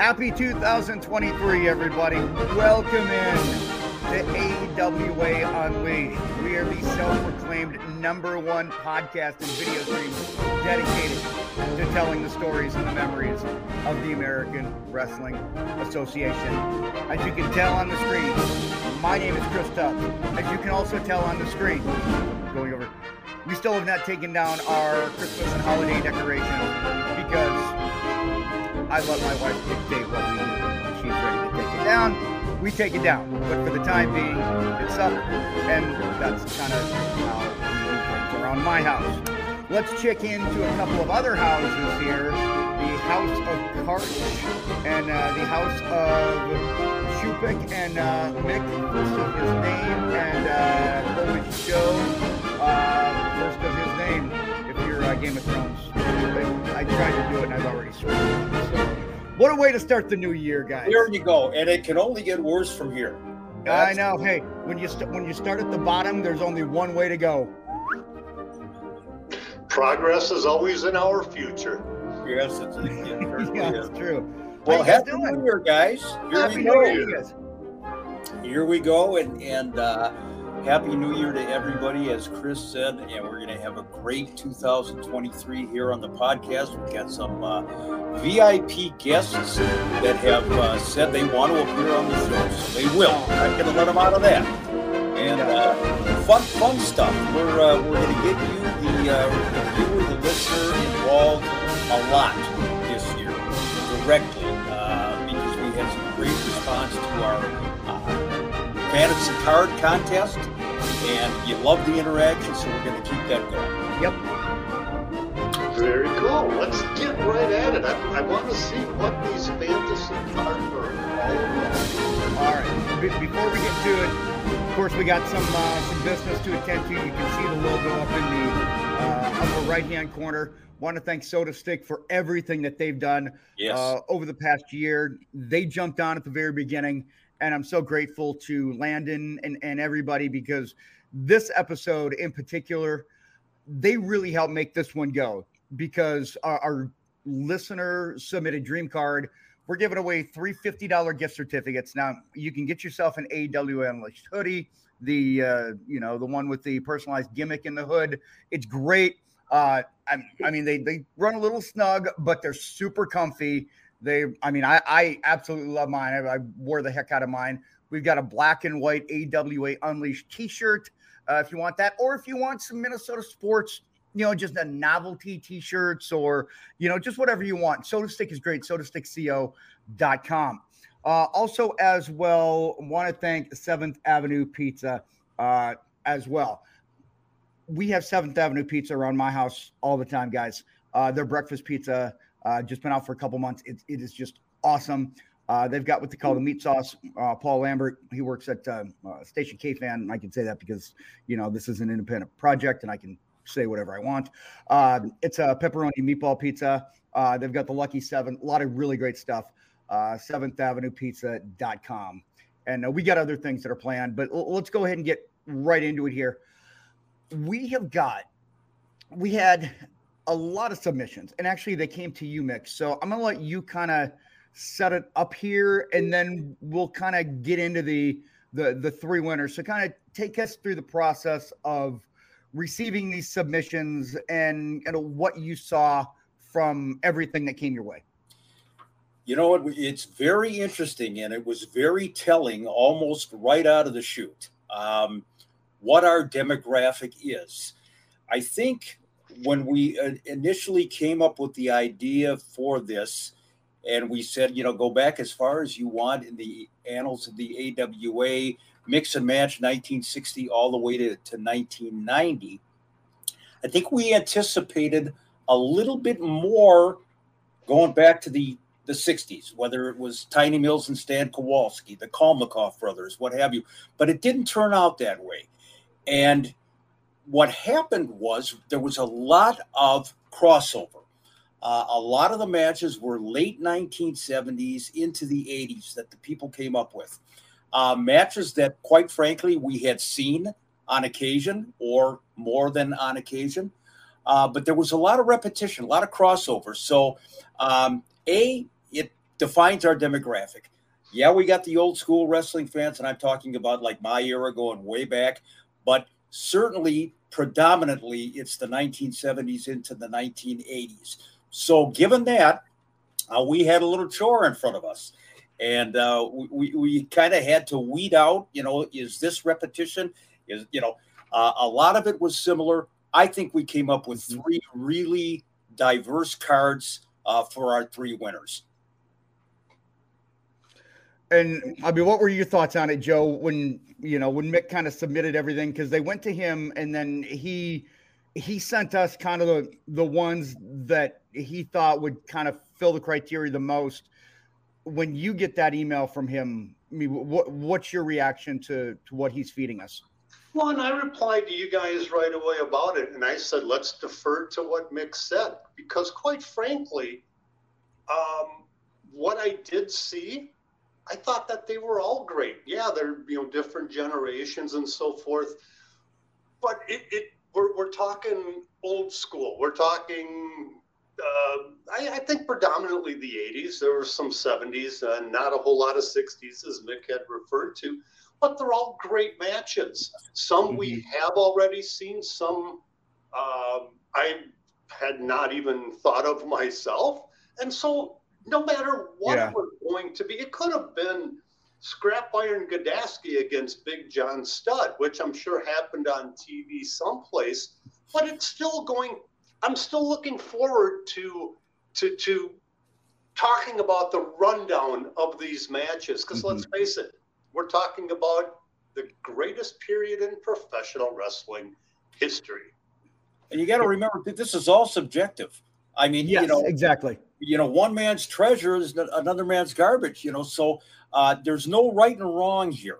Happy 2023, everybody. Welcome in to AWA Unleashed. We are the self proclaimed number one podcast and video streams dedicated to telling the stories and the memories of the American Wrestling Association. As you can tell on the screen, my name is Chris Tubbs. As you can also tell on the screen, going over, we still have not taken down our Christmas and holiday decorations because I let my wife dictate what we do. When she's ready to take it down, we take it down. But for the time being, it's up, and that's kind of how we do things around my house. Let's check into a couple of other houses here. The House of Karch and uh, the House of Ciupik and uh, Mick, first of his name, and uh, Joe, uh, first of his name, Game of Thrones. I tried to do it and I've already screwed it. So, what a way to start the new year, guys. There you go, and it can only get worse from here. I know. Hey, when you st- when you start at the bottom, there's only one way to go. Progress is always in our future. Yes, it's, it certainly yeah, it's true. Well, How you guys happy doing? New Year, guys! Here Happy we New go. Year, guys. Here we go, and and uh, happy New Year to everybody, as Chris said. And we're going to have a great 2023 here on the podcast. We've got some uh, VIP guests that have uh, said they want to appear on the show, so they will. I'm going to let them out of that. And uh, fun, fun stuff. We're uh, we're going to get you the, uh, the viewer, the listener involved a lot this year directly uh, because we had some great response to our fantasy card contest, and you love the interaction, so we're going to keep that going. Yep. Very cool. Let's get right at it. I, I want to see what these fantasy cards are all about. All right. Be- before we get to it, of course, we got some uh, some business to attend to. You can see the logo up in the uh, upper right hand corner. Want to thank Sotastick for everything that they've done Yes. uh, over the past year. They jumped on at the very beginning, and I'm so grateful to Landon and, and everybody because this episode in particular, they really helped make this one go because our, our listener submitted dream card. We're giving away three $50 gift certificates. Now you can get yourself an AW Unleashed hoodie, the uh, you know, the one with the personalized gimmick in the hood. It's great. Uh, I, I mean, they they run a little snug, but they're super comfy. They, I mean, I, I absolutely love mine. I, I wore the heck out of mine. We've got a black and white AWA Unleashed T-shirt uh, if you want that, or if you want some Minnesota sports, you know, just a novelty T-shirts or you know, just whatever you want. Sotastick is great. SotastickCO.com. Uh, also, as well, want to thank Seventh Avenue Pizza uh, as well we have Seventh Avenue Pizza around my house all the time, guys. Uh, their breakfast pizza uh, just been out for a couple months. It, it is just awesome. Uh, they've got what they call the meat sauce. Uh, Paul Lambert, he works at uh, uh, Station KFAN. I can say that because you know this is an independent project, and I can say whatever I want. Uh, it's a pepperoni meatball pizza. Uh, they've got the Lucky Seven, a lot of really great stuff. Uh, Seventh Avenue Pizza.com. And uh, we got other things that are planned, but l- let's go ahead and get right into it here we have got we had a lot of submissions and actually they came to you mix so i'm gonna let you kind of set it up here and then we'll kind of get into the the the three winners so kind of take us through the process of receiving these submissions and you know, what you saw from everything that came your way You know what? It's very interesting, and it was very telling almost right out of the chute um, what our demographic is. I think when we uh, initially came up with the idea for this, and we said, you know, go back as far as you want in the annals of the AWA, mix and match 1960 all the way to, to 1990. I think we anticipated a little bit more going back to the the 60s, whether it was Tiny Mills and Stan Kowalski, the Kalmikoff brothers, what have you. But it didn't turn out that way. And what happened was there was a lot of crossover. Uh, a lot of the matches were late 1970s into the 80s that the people came up with. Uh, matches that, quite frankly, we had seen on occasion or more than on occasion. Uh, but there was a lot of repetition, a lot of crossover. So, um, A, it defines our demographic. Yeah, we got the old school wrestling fans, and I'm talking about like my era going way back, but certainly predominantly it's the 1970s into the 1980s. So, given that, uh, we had a little chore in front of us. And uh, we, we kind of had to weed out, you know, is this repetition? Is, you know, uh, a lot of it was similar. I think we came up with mm-hmm. three really diverse cards uh, for our three winners. And I mean, what were your thoughts on it, Joe? When you know when Mick kind of submitted everything because they went to him and then he he sent us kind of the the ones that he thought would kind of fill the criteria the most. When you get that email from him, I mean, what what's your reaction to to what he's feeding us? Well, and I replied to you guys right away about it, and I said, let's defer to what Mick said because, quite frankly, um, what I did see I thought that they were all great. Yeah, they're you know different generations and so forth, but it, it we're we're talking old school. We're talking. Uh, I, I, think predominantly the 80s. There were some 70s and not a whole lot of 60s, as Mick had referred to, but they're all great matches. Some mm-hmm. we have already seen, some uh, I had not even thought of myself. And so no matter what yeah. it was going to be. It could have been Scrap Iron Gadaski against Big John Studd, which I'm sure happened on TV someplace, but it's still going. I'm still looking forward to to to talking about the rundown of these matches because mm-hmm. let's face it, we're talking about the greatest period in professional wrestling history. And you got to remember that this is all subjective. I mean, yes, you know, exactly you know, one man's treasure is another man's garbage, you know. So uh, there's no right and wrong here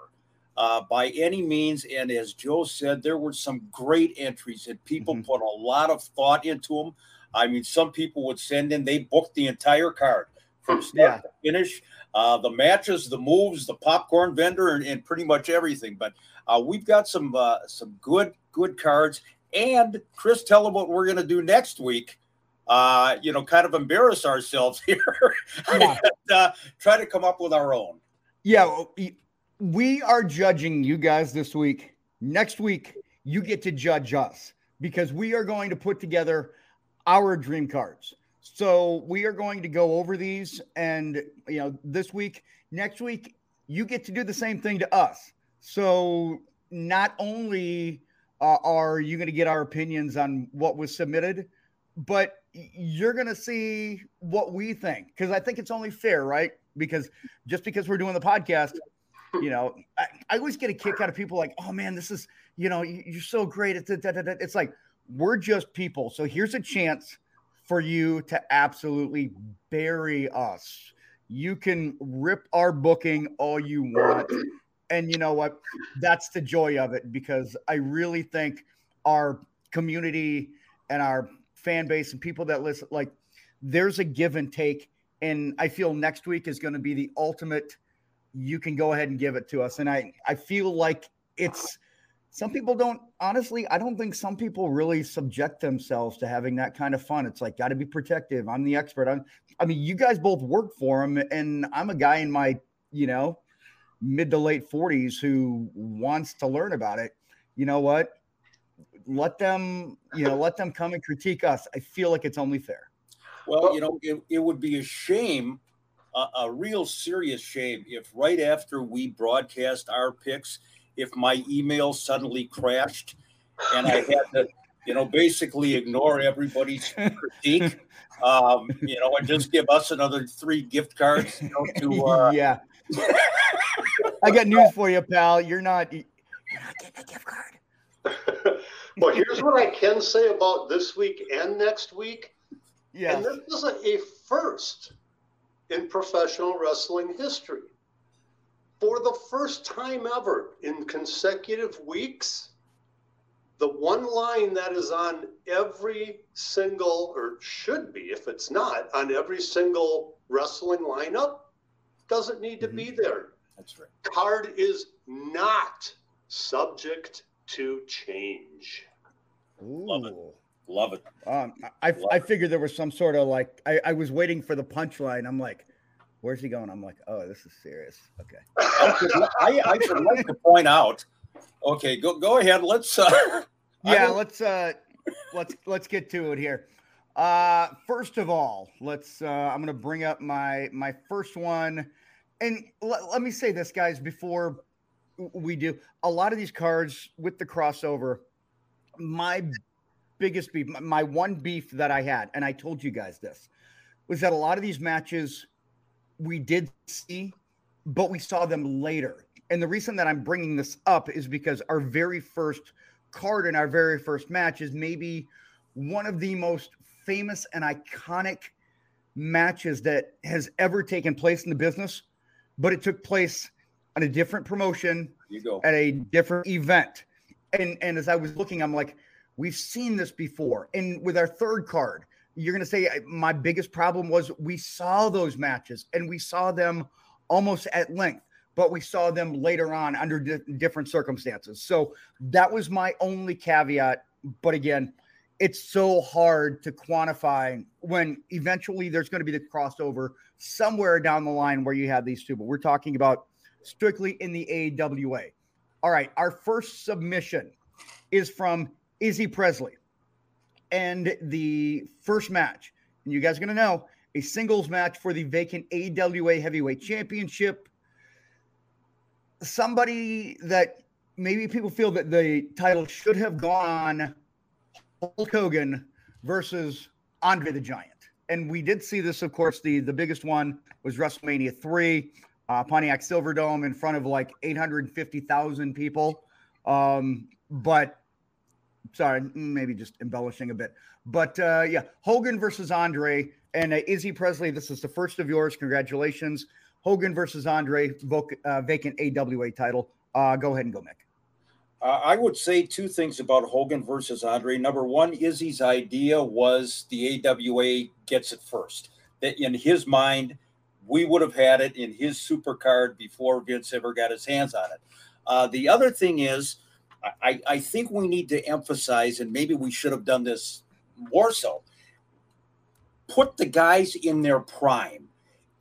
uh, by any means. And as Joe said, there were some great entries and people mm-hmm. put a lot of thought into them. I mean, some people would send in, they booked the entire card from start yeah. to finish. Uh, the matches, the moves, the popcorn vendor, and, and pretty much everything. But uh, we've got some uh, some good good cards. And Chris, tell them what we're going to do next week uh, you know, kind of embarrass ourselves here yeah. and uh, try to come up with our own. Yeah, we are judging you guys this week. Next week, you get to judge us because we are going to put together our dream cards. So we are going to go over these, and you know, this week, next week, you get to do the same thing to us. So not only uh, are you going to get our opinions on what was submitted, but you're going to see what we think because I think it's only fair, right? Because just because we're doing the podcast, you know, I, I always get a kick out of people like, oh man, this is, you know, you're so great. It's, it's like, we're just people. So here's a chance for you to absolutely bury us. You can rip our booking all you want. And you know what? That's the joy of it because I really think our community and our fan base and people that listen, like there's a give and take. And I feel next week is going to be the ultimate. You can go ahead and give it to us. And I, I feel like it's some people don't honestly, I don't think some people really subject themselves to having that kind of fun. It's like got to be protective. I'm the expert. I'm, I mean, you guys both work for him, and I'm a guy in my, you know, mid to late 40s who wants to learn about it. You know what? Let them, you know, let them come and critique us. I feel like it's only fair. Well, you know, it, it would be a shame, a, a real serious shame, if right after we broadcast our picks, if my email suddenly crashed and I had to, you know, basically ignore everybody's critique, um, you know, and just give us another three gift cards, you know, to uh, yeah. I got news for you, pal. You're not you're not getting a gift card. well, here's what I can say about this week and next week. Yeah. And this is a, a first in professional wrestling history. For the first time ever in consecutive weeks, the one line that is on every single, or should be if it's not, on every single wrestling lineup doesn't need to mm-hmm. be there. That's right. Card is not subject to change. Ooh. Love it. Love it. Um, I, Love I figured there was some sort of like, I, I was waiting for the punchline. I'm like, Where's he going? I'm like, oh, this is serious. Okay. I, I should like to point out. Okay, go go ahead. Let's. Uh, yeah, let's uh, let's let's get to it here. Uh, first of all, let's. Uh, I'm gonna bring up my my first one, and l- let me say this, guys, before we do. A lot of these cards with the crossover, my biggest beef, my one beef that I had, and I told you guys this, was that a lot of these matches we did see, but we saw them later. And the reason that I'm bringing this up is because our very first card in our very first match is maybe one of the most famous and iconic matches that has ever taken place in the business, but it took place on a different promotion you go. at a different event. And and as I was looking, I'm like, we've seen this before. And with our third card, you're going to say my biggest problem was we saw those matches and we saw them almost at length, but we saw them later on under di- different circumstances. So that was my only caveat. But again, it's so hard to quantify when eventually there's going to be the crossover somewhere down the line where you have these two. But we're talking about strictly in the AWA. All right, our first submission is from Izzy Presley. And the first match, and you guys are going to know, a singles match for the vacant AWA Heavyweight Championship. Somebody that maybe people feel that the title should have gone Hulk Hogan versus Andre the Giant. And we did see this, of course. The, the biggest one was WrestleMania 3, uh, Pontiac Silverdome in front of like 850,000 people. Um, but sorry, maybe just embellishing a bit. But uh, yeah, Hogan versus Andre and uh, Izzy Presley. This is the first of yours. Congratulations. Hogan versus Andre, voc- uh, vacant AWA title. Uh, go ahead and go, Mick. Uh, I would say two things about Hogan versus Andre. Number one, Izzy's idea was the AWA gets it first. That in his mind, we would have had it in his super card before Vince ever got his hands on it. Uh, the other thing is, I, I think we need to emphasize, and maybe we should have done this more so, put the guys in their prime.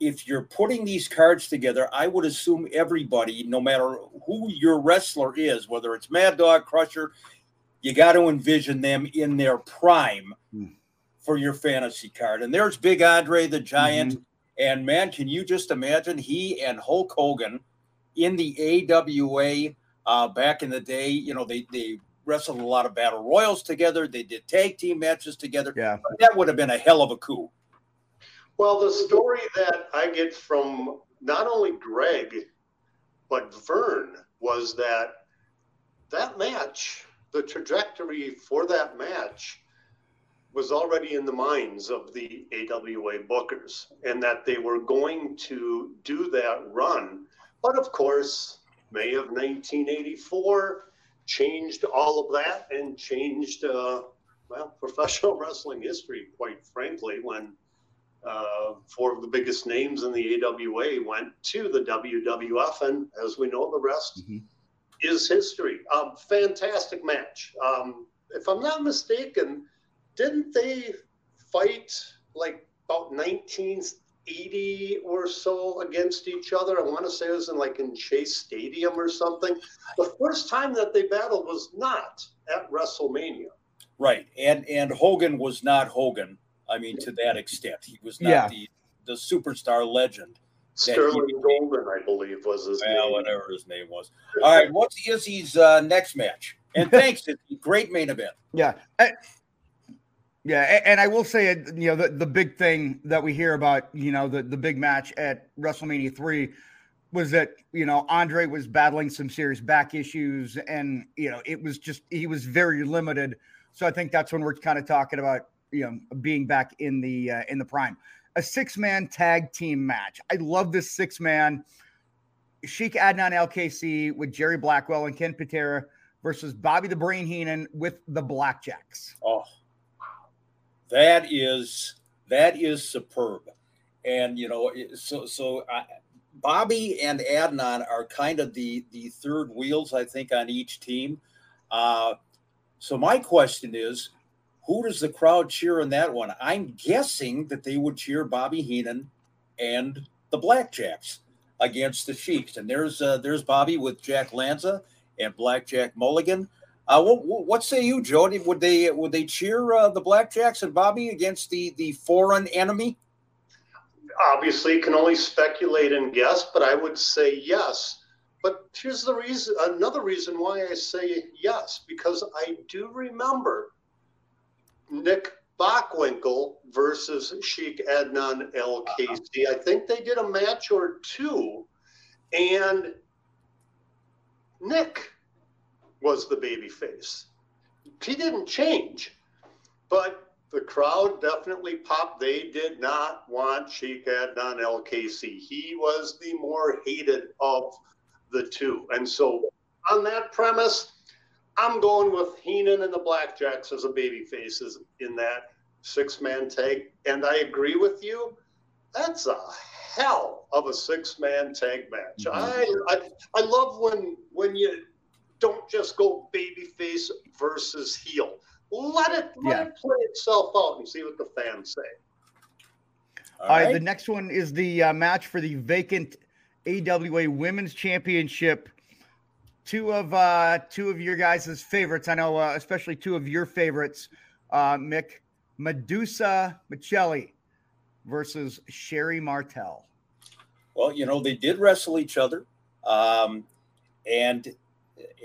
If you're putting these cards together, I would assume everybody, no matter who your wrestler is, whether it's Mad Dog, Crusher, you got to envision them in their prime mm. for your fantasy card. And there's Big Andre the Giant. Mm-hmm. And man, can you just imagine he and Hulk Hogan in the AWA uh, back in the day? You know, they, they wrestled a lot of battle royals together. They did tag team matches together. Yeah. That would have been a hell of a coup. Well, the story that I get from not only Greg, but Verne was that that match, the trajectory for that match was already in the minds of the AWA bookers and that they were going to do that run. But of course, May of 1984 changed all of that and changed, uh, well, professional wrestling history, quite frankly, when uh, four of the biggest names in the AWA went to the WWF, and as we know, the rest mm-hmm. is history. Um, fantastic match. Um, if I'm not mistaken, didn't they fight like about 1980 or so against each other? I want to say it was in like in Shea Stadium or something. The first time that they battled was not at WrestleMania. Right, and and Hogan was not Hogan I mean, to that extent, he was not yeah. the the superstar legend. Sterling Golden, I believe, was his well, name. whatever his name was. All right, what's Izzy's uh, next match? And thanks, it's a great main event. Yeah. I, yeah, and I will say, you know, the, the big thing that we hear about, you know, the, the big match at WrestleMania 3 was that, you know, Andre was battling some serious back issues and, you know, it was just, he was very limited. So I think that's when we're kind of talking about, you know being back in the uh, in the prime. A six man tag team match. I love this six man. Sheik Adnan El Kaissie with Jerry Blackwell and Ken Patera versus Bobby the Brain Heenan with the Blackjacks. Oh, that is that is superb, and you know so so. I, Bobby and Adnan are kind of the the third wheels, I think, on each team. Uh, so my question is, who does the crowd cheer in that one? I'm guessing that they would cheer Bobby Heenan and the Blackjacks against the Sheiks. And there's uh, there's Bobby with Jack Lanza and Blackjack Mulligan. Uh, what, what, say you, Jody? Would they would they cheer uh, the Blackjacks and Bobby against the the foreign enemy? Obviously, can only speculate and guess, but I would say yes. But here's the reason. Another reason why I say yes, because I do remember Nick Bockwinkel versus Sheik Adnan Kaissie. I think they did a match or two, and Nick was the baby face. He didn't change, but the crowd definitely popped. They did not want Sheik Adnan El Kaissie. He was the more hated of the two. And so, on that premise, I'm going with Heenan and the Blackjacks as a baby faces in that six man tag. And I agree with you. That's a hell of a six man tag match. Mm-hmm. I, I I love when when you don't just go baby face versus heel. Let it let yeah. it play itself out and see what the fans say. All right. All right the next one is the uh, match for the vacant AWA Women's Championship. Two of uh, two of your guys' favorites. I know, uh, especially two of your favorites, uh, Mick Madusa Miceli versus Sherri Martel. Well, you know they did wrestle each other, um, and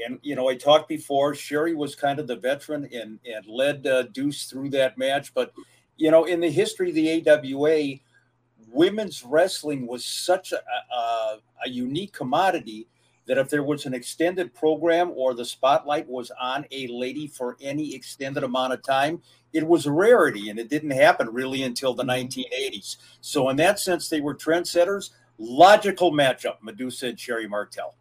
and you know I talked before. Sherri was kind of the veteran and and led uh, Deuce through that match, but you know in the history of the AWA, women's wrestling was such a, a, a unique commodity that if there was an extended program or the spotlight was on a lady for any extended amount of time, it was a rarity and it didn't happen really until the 1980s. So, in that sense, they were trendsetters. Logical matchup, Madusa and Sherri Martel.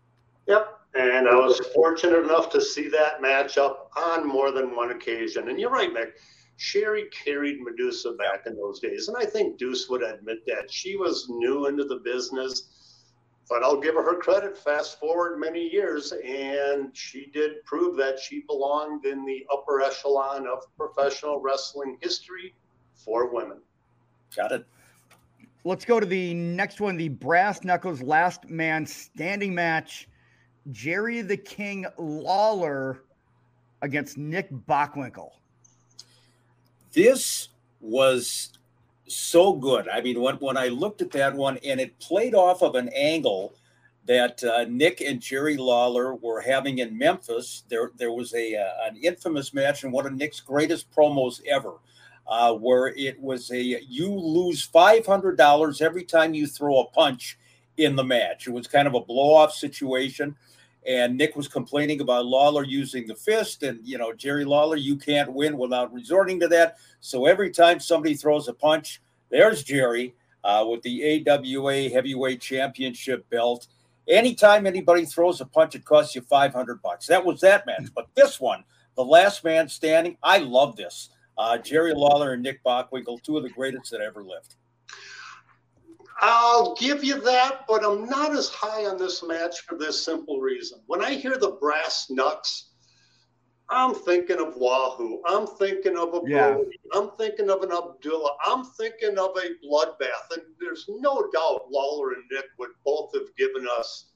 Yep. And I was fortunate enough to see that matchup on more than one occasion. And you're right, Mick. Sherri carried Madusa back in those days. And I think Deuce would admit that. She was new into the business, but I'll give her her credit. Fast forward many years, and she did prove that she belonged in the upper echelon of professional wrestling history for women. Got it. Let's go to the next one the Brass Knuckles Last Man Standing match. Jerry the King Lawler against Nick Bockwinkel this was so good. I mean, when, when I looked at that one and it played off of an angle that uh, Nick and Jerry Lawler were having in Memphis, there there was a uh, an infamous match and one of Nick's greatest promos ever, uh, where it was a you lose five hundred dollars every time you throw a punch in the match. It was kind of a blow off situation and Nick was complaining about Lawler using the fist, and you know Jerry Lawler, you can't win without resorting to that. So every time somebody throws a punch, there's Jerry uh, with the AWA Heavyweight Championship belt. Anytime anybody throws a punch, it costs you five hundred bucks. That was that match, but this one, the last man standing, I love this. Uh, Jerry Lawler and Nick Bockwinkel, two of the greatest that ever lived. I'll give you that, but I'm not as high on this match for this simple reason. When I hear the brass knucks, I'm thinking of Wahoo. I'm thinking of a yeah. Brody. I'm thinking of an Abdullah. I'm thinking of a bloodbath. And there's no doubt Lawler and Nick would both have given us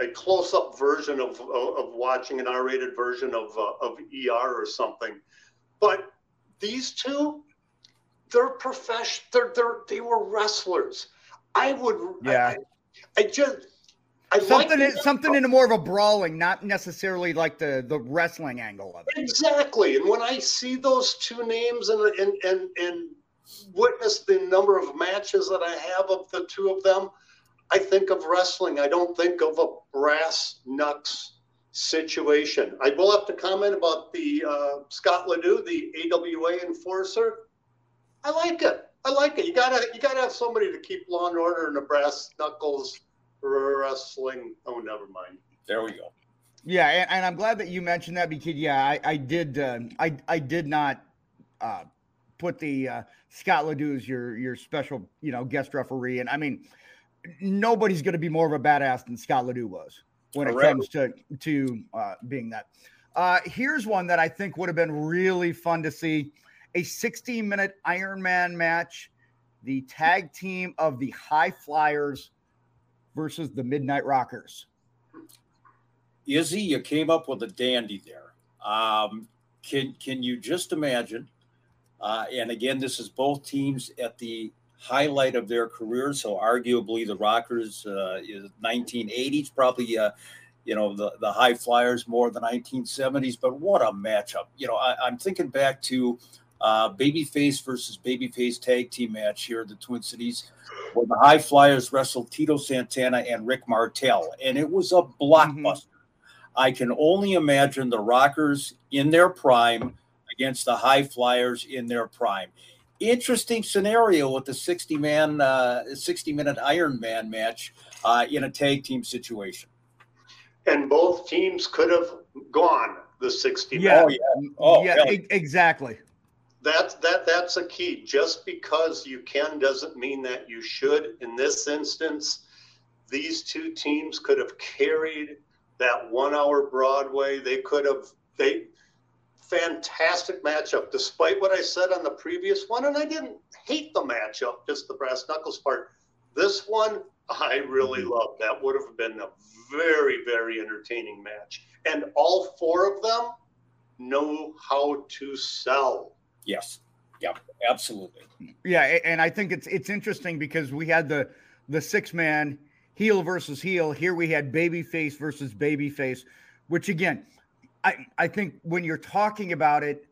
a close-up version of, of, of watching an R-rated version of, uh, of ER or something. But these two, they're professional. They're, they're, they were wrestlers. I would. Yeah. I, I just. I something like in, something in more of a brawling, not necessarily like the the wrestling angle of it. Exactly. And when I see those two names and and and and witness the number of matches that I have of the two of them, I think of wrestling. I don't think of a brass knucks situation. I will have to comment about the uh, Scott Ledoux, the AWA enforcer. I like it. I like it. You gotta you gotta have somebody to keep law and order in the brass knuckles for wrestling. Oh, never mind. There we go. Yeah, and, and I'm glad that you mentioned that because yeah, I, I did uh, I I did not uh, put the uh, Scott Ledoux as your your special you know guest referee, and I mean nobody's going to be more of a badass than Scott Ledoux was when Correct. it comes to to uh, being that. Uh, here's one that I think would have been really fun to see a 16 minute Iron Man match the tag team of the High Flyers versus the Midnight Rockers. Izzy, you came up with a dandy there. Um, can can you just imagine? Uh, and again, this is both teams at the highlight of their careers. So arguably, the Rockers uh, is 1980s, probably. Uh, you know the the high flyers more the 1970s but what a matchup you know I, am thinking back to uh, babyface versus babyface tag team match here in the twin cities where the high flyers wrestled tito santana and rick martel and it was a mm-hmm. blockbuster mm-hmm. i can only imagine the rockers in their prime against the high flyers in their prime interesting scenario with the 60 man uh, 60 minute iron man match uh, in a tag team situation and both teams could have gone the 60 yeah. Oh, yeah. Oh, yeah, exactly. That's that that's a key. Just because you can doesn't mean that you should. In this instance, these two teams could have carried that one hour Broadway. They could have they fantastic matchup, despite what I said on the previous one. And I didn't hate the matchup, just the brass knuckles part. This one I really mm-hmm. loved. That would have been a very, very entertaining match. And all four of them know how to sell. Yes. Yeah, absolutely. Yeah, and I think it's it's interesting because we had the the six man heel versus heel. Here we had babyface versus babyface, which again, I I think when you're talking about it,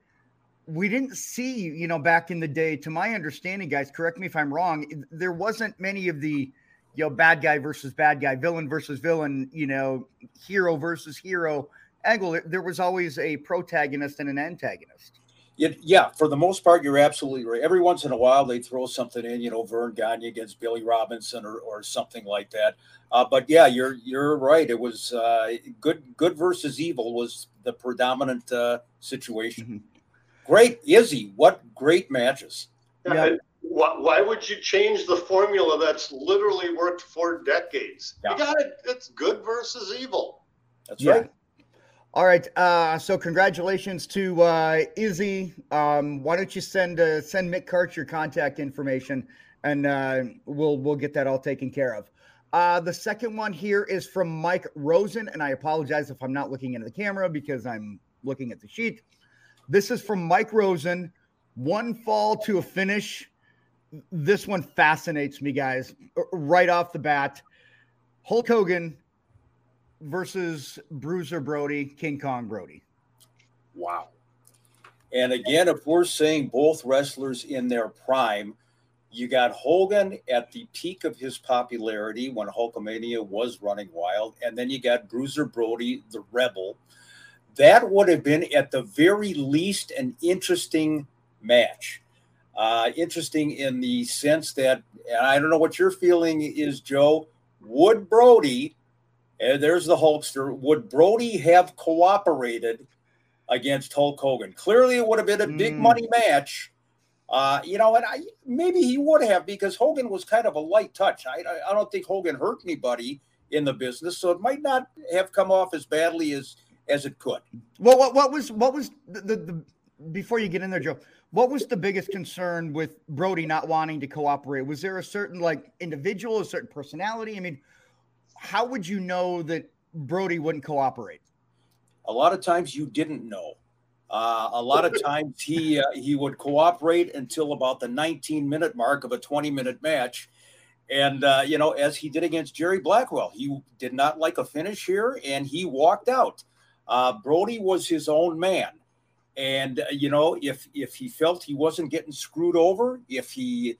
we didn't see, you know, back in the day, to my understanding, guys, correct me if I'm wrong, there wasn't many of the you know, bad guy versus bad guy, villain versus villain, you know, hero versus hero angle. There was always a protagonist and an antagonist. It, yeah, for the most part, you're absolutely right. Every once in a while, they throw something in, you know, Verne Gagne against Billy Robinson or, or something like that. Uh, but yeah, you're you're right. It was uh, good good versus evil was the predominant uh, situation. Mm-hmm. Great, Izzy, what great matches. Yeah why, why would you change the formula that's literally worked for decades? Yeah. You got it. It's good versus evil. That's yeah. right. All right. Uh, so congratulations to uh, Izzy. Um, why don't you send uh, send Mick Karch your contact information, and uh, we'll we'll get that all taken care of. Uh, the second one here is from Mike Rosen, and I apologize if I'm not looking into the camera because I'm looking at the sheet. This is from Mike Rosen. One fall to a finish this one fascinates me, guys. Right off the bat, Hulk Hogan versus Bruiser Brody, King Kong Brody. Wow. And again, if we're saying both wrestlers in their prime, you got Hogan at the peak of his popularity when Hulkamania was running wild, and then you got Bruiser Brody, the rebel. That would have been, at the very least, an interesting match. Uh, interesting in the sense that, and I don't know what your feeling is, Joe. Would Brody, and there's the Hulkster, would Brody have cooperated against Hulk Hogan? Clearly, it would have been a big mm. money match. Uh, you know, and I maybe he would have because Hogan was kind of a light touch. I, I don't think Hogan hurt anybody in the business, so it might not have come off as badly as as it could. Well, what, what was what was the, the, the before you get in there, Joe? What was the biggest concern with Brody not wanting to cooperate? Was there a certain like individual, a certain personality? I mean, how would you know that Brody wouldn't cooperate? A lot of times you didn't know. Uh, a lot of times he uh, he would cooperate until about the 19 minute mark of a 20 minute match, and uh, you know as he did against Jerry Blackwell, he did not like a finish here, and he walked out. Uh, Brody was his own man and uh, you know if if he felt he wasn't getting screwed over if he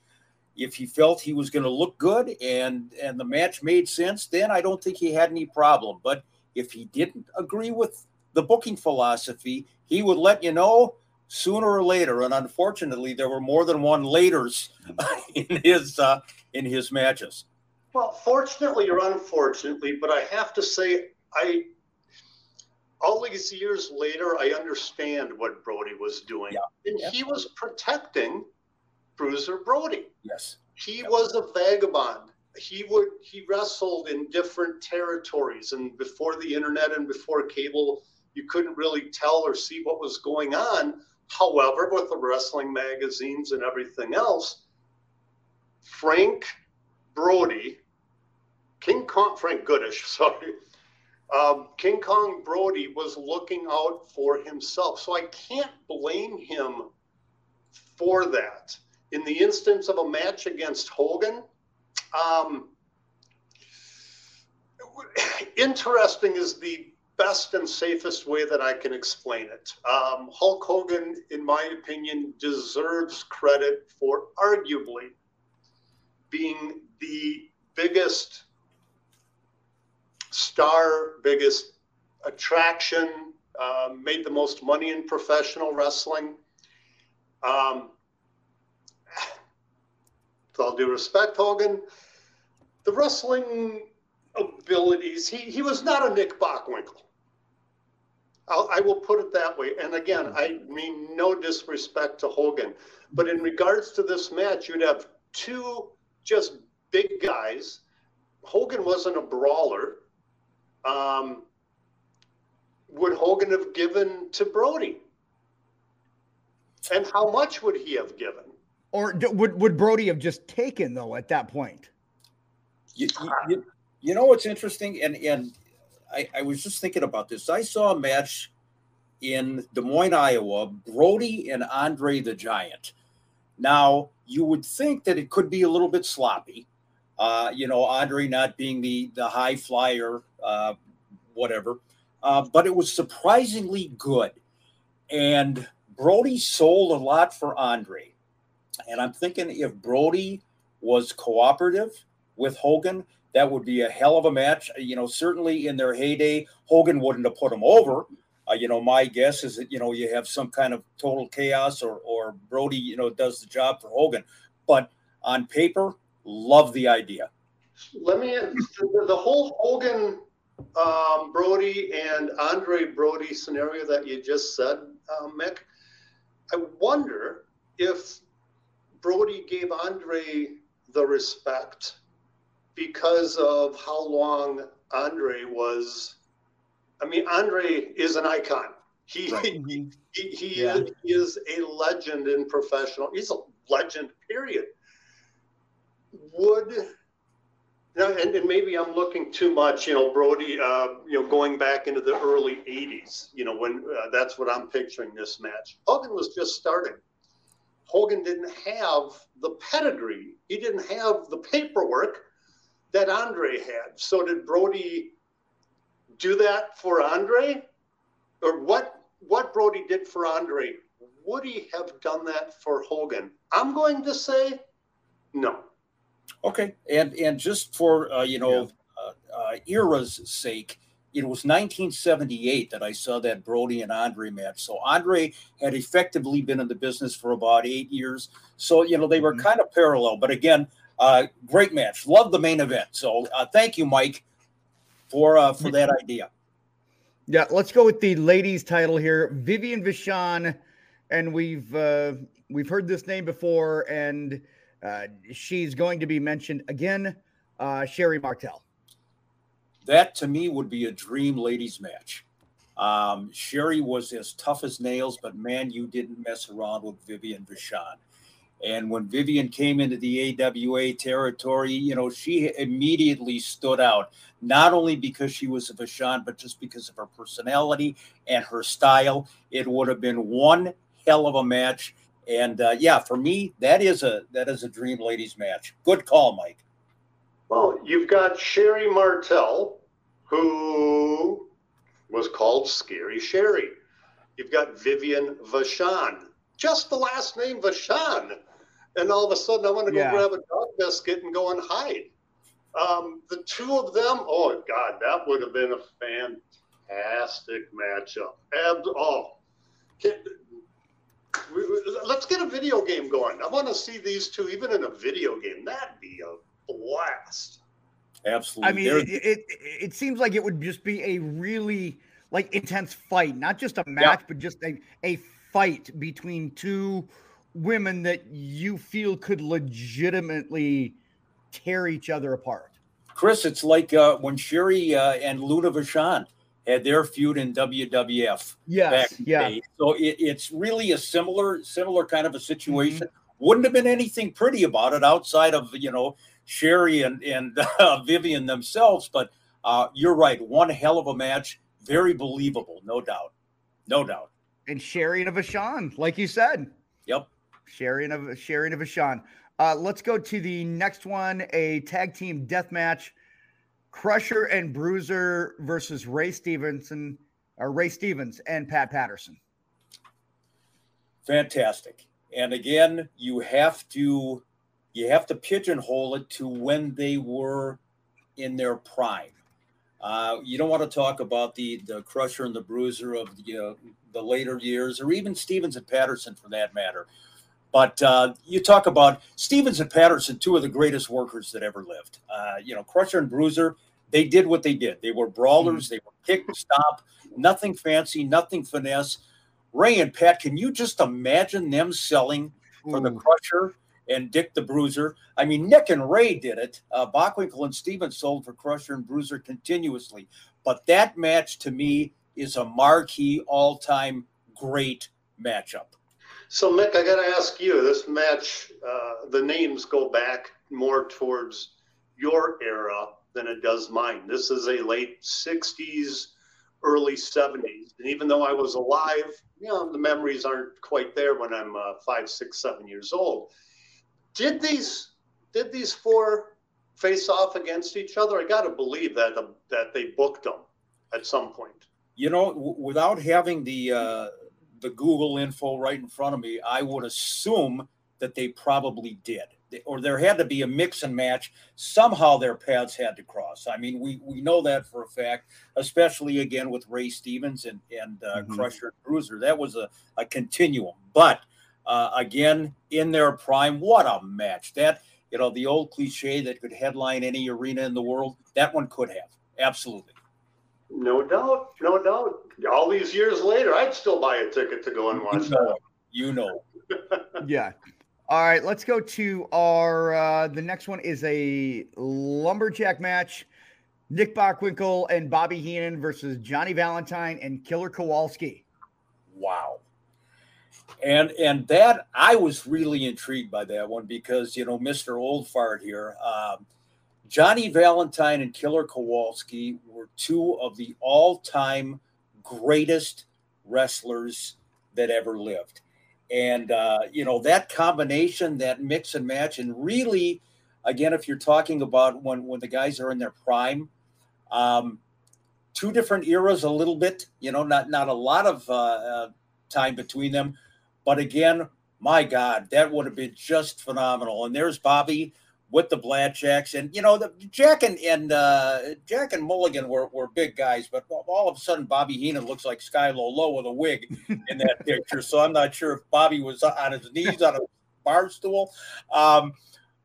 if he felt he was going to look good and and the match made sense then i don't think he had any problem but if he didn't agree with the booking philosophy he would let you know sooner or later and unfortunately there were more than one laters in his uh, in his matches well fortunately or unfortunately but i have to say i all these years later, I understand what Brody was doing. Yeah. And yeah. he was protecting Bruiser Brody. Yes. He was a vagabond. He would he wrestled in different territories and before the internet and before cable, you couldn't really tell or see what was going on. However, with the wrestling magazines and everything else, Frank Brody, King Kong, Frank Goodish, sorry. Um, King Kong Brody was looking out for himself. So I can't blame him for that. In the instance of a match against Hogan, um, interesting is the best and safest way that I can explain it. Um, Hulk Hogan, in my opinion, deserves credit for arguably being the biggest star, biggest attraction, uh, made the most money in professional wrestling. Um, with all due respect, Hogan, the wrestling abilities, he, he was not a Nick Bockwinkel. I'll, I will put it that way. And again, I mean no disrespect to Hogan, but in regards to this match, you'd have two just big guys. Hogan wasn't a brawler. Um, would Hogan have given to Brody? And how much would he have given? Or would would Brody have just taken though at that point? You, you, you know what's interesting, and and I, I was just thinking about this. I saw a match in Des Moines, Iowa, Brody and Andre the Giant. Now, you would think that it could be a little bit sloppy. Uh, you know, Andre not being the the high flyer, uh, whatever, uh, but it was surprisingly good. And Brody sold a lot for Andre. And I'm thinking if Brody was cooperative with Hogan, that would be a hell of a match. You know, certainly in their heyday, Hogan wouldn't have put him over. Uh, you know, my guess is that you know you have some kind of total chaos, or or Brody, you know, does the job for Hogan. But on paper, love the idea. Let me the, whole Hogan, um, Brody, and Andre Brody scenario that you just said, uh, Mick. I wonder if Brody gave Andre the respect because of how long Andre was. I mean, Andre is an icon. He right. he, he, he, yeah. is, he, is, a legend in professional. He's a legend. Period. Would now, and, and maybe I'm looking too much. You know, Brody. Uh, you know, going back into the early '80s. You know, when uh, that's what I'm picturing this match. Hogan was just starting. Hogan didn't have the pedigree. He didn't have the paperwork that Andre had. So did Brody do that for Andre? Or what what Brody did for Andre, would he have done that for Hogan? I'm going to say no. Okay. And and just for uh, you know yeah. uh, uh, era's sake, it was 1978 that I saw that Brody and Andre match. So Andre had effectively been in the business for about eight years. So, you know, they were mm-hmm. kind of parallel. But again, uh, great match. Love the main event. So uh, thank you, Mike, for uh, for that idea. Yeah, let's go with the ladies' title here. Vivian Vachon, and we've uh, we've heard this name before, and uh, she's going to be mentioned again. Uh, Sherri Martel. That to me would be a dream ladies match. Um, Sherri was as tough as nails, but man, you didn't mess around with Vivian Vachon. And when Vivian came into the AWA territory, you know, she immediately stood out, not only because she was a Vachon, but just because of her personality and her style. It would have been one hell of a match. And uh, yeah, for me, that is a that is a dream ladies match. Good call, Mike. Well, you've got Sherri Martel, who was called Scary Sherri. You've got Vivian Vachon, just the last name Vachon and all of a sudden I want to go yeah. grab a dog biscuit and go and hide. Um, the two of them, oh God, that would have been a fantastic matchup. And oh, can, we, let's get a video game going. I want to see these two even in a video game. That'd be a blast. Absolutely. I mean, it, it, it seems like it would just be a really like intense fight, not just a match, yeah. but just a a fight between two women that you feel could legitimately tear each other apart? Chris, it's like uh, when Sherri uh, and Luna Vachon had their feud in WWF. Yes, yeah. So it, it's really a similar, similar kind of a situation. Mm-hmm. Wouldn't have been anything pretty about it outside of you know Sherri and and uh, Vivian themselves. But uh, you're right, one hell of a match, very believable, no doubt, no doubt. And Sherri and Vachon, like you said. Yep. Sherri and Sherri and Vachon. Uh, let's go to the next one, a tag team death match. Crusher and Bruiser versus Ray Stevenson, or Ray Stevens and Pat Patterson. Fantastic. And again, you have to you have to pigeonhole it to when they were in their prime. Uh, you don't want to talk about the the crusher and the bruiser of the uh, the later years, or even Stevens and Patterson for that matter. But uh, you talk about Stevens and Patterson, two of the greatest workers that ever lived. Uh, you know, Crusher and Bruiser, they did what they did. They were brawlers. Mm-hmm. They were kick, stop, nothing fancy, nothing finesse. Ray and Pat, can you just imagine them selling for the Crusher and Dick the Bruiser? I mean, Nick and Ray did it. Uh, Bockwinkel and Stevens sold for Crusher and Bruiser continuously. But that match to me is a marquee, all-time great matchup. So, Mick, I got to ask you this match, uh, the names go back more towards your era than it does mine. This is a late 60s, early 70s. And even though I was alive, you know, the memories aren't quite there when I'm uh, five, six, seven years old. Did these did these four face off against each other? I got to believe that uh, that they booked them at some point. You know, w- without having the uh, the Google info right in front of me, I would assume that they probably did, or there had to be a mix and match. Somehow their paths had to cross. I mean, we we know that for a fact, especially again with Ray Stevens and and uh, mm-hmm. Crusher and Bruiser. That was a, a continuum. But uh, again, in their prime, what a match! That you know the old cliche that could headline any arena in the world. That one could have absolutely. No doubt, no doubt. All these years later, I'd still buy a ticket to go and watch you know, that. You know. yeah. All right, let's go to our uh the next one is a lumberjack match. Nick Bockwinkel and Bobby Heenan versus Johnny Valentine and Killer Kowalski. Wow. And and that I was really intrigued by that one because you know Mr. Old Fart here. Um, Johnny Valentine and Killer Kowalski were two of the all time greatest wrestlers that ever lived. And, uh, you know, that combination, that mix and match, and really, again, if you're talking about when, when the guys are in their prime, um, two different eras, a little bit, you know, not, not a lot of uh, uh, time between them. But again, my God, that would have been just phenomenal. And there's Bobby with the Blackjacks, and you know, the Jack and, and uh, Jack and Mulligan were, were big guys, but all of a sudden Bobby Heenan looks like Skylo Low with a wig in that picture. So I'm not sure if Bobby was on his knees on a bar stool, um,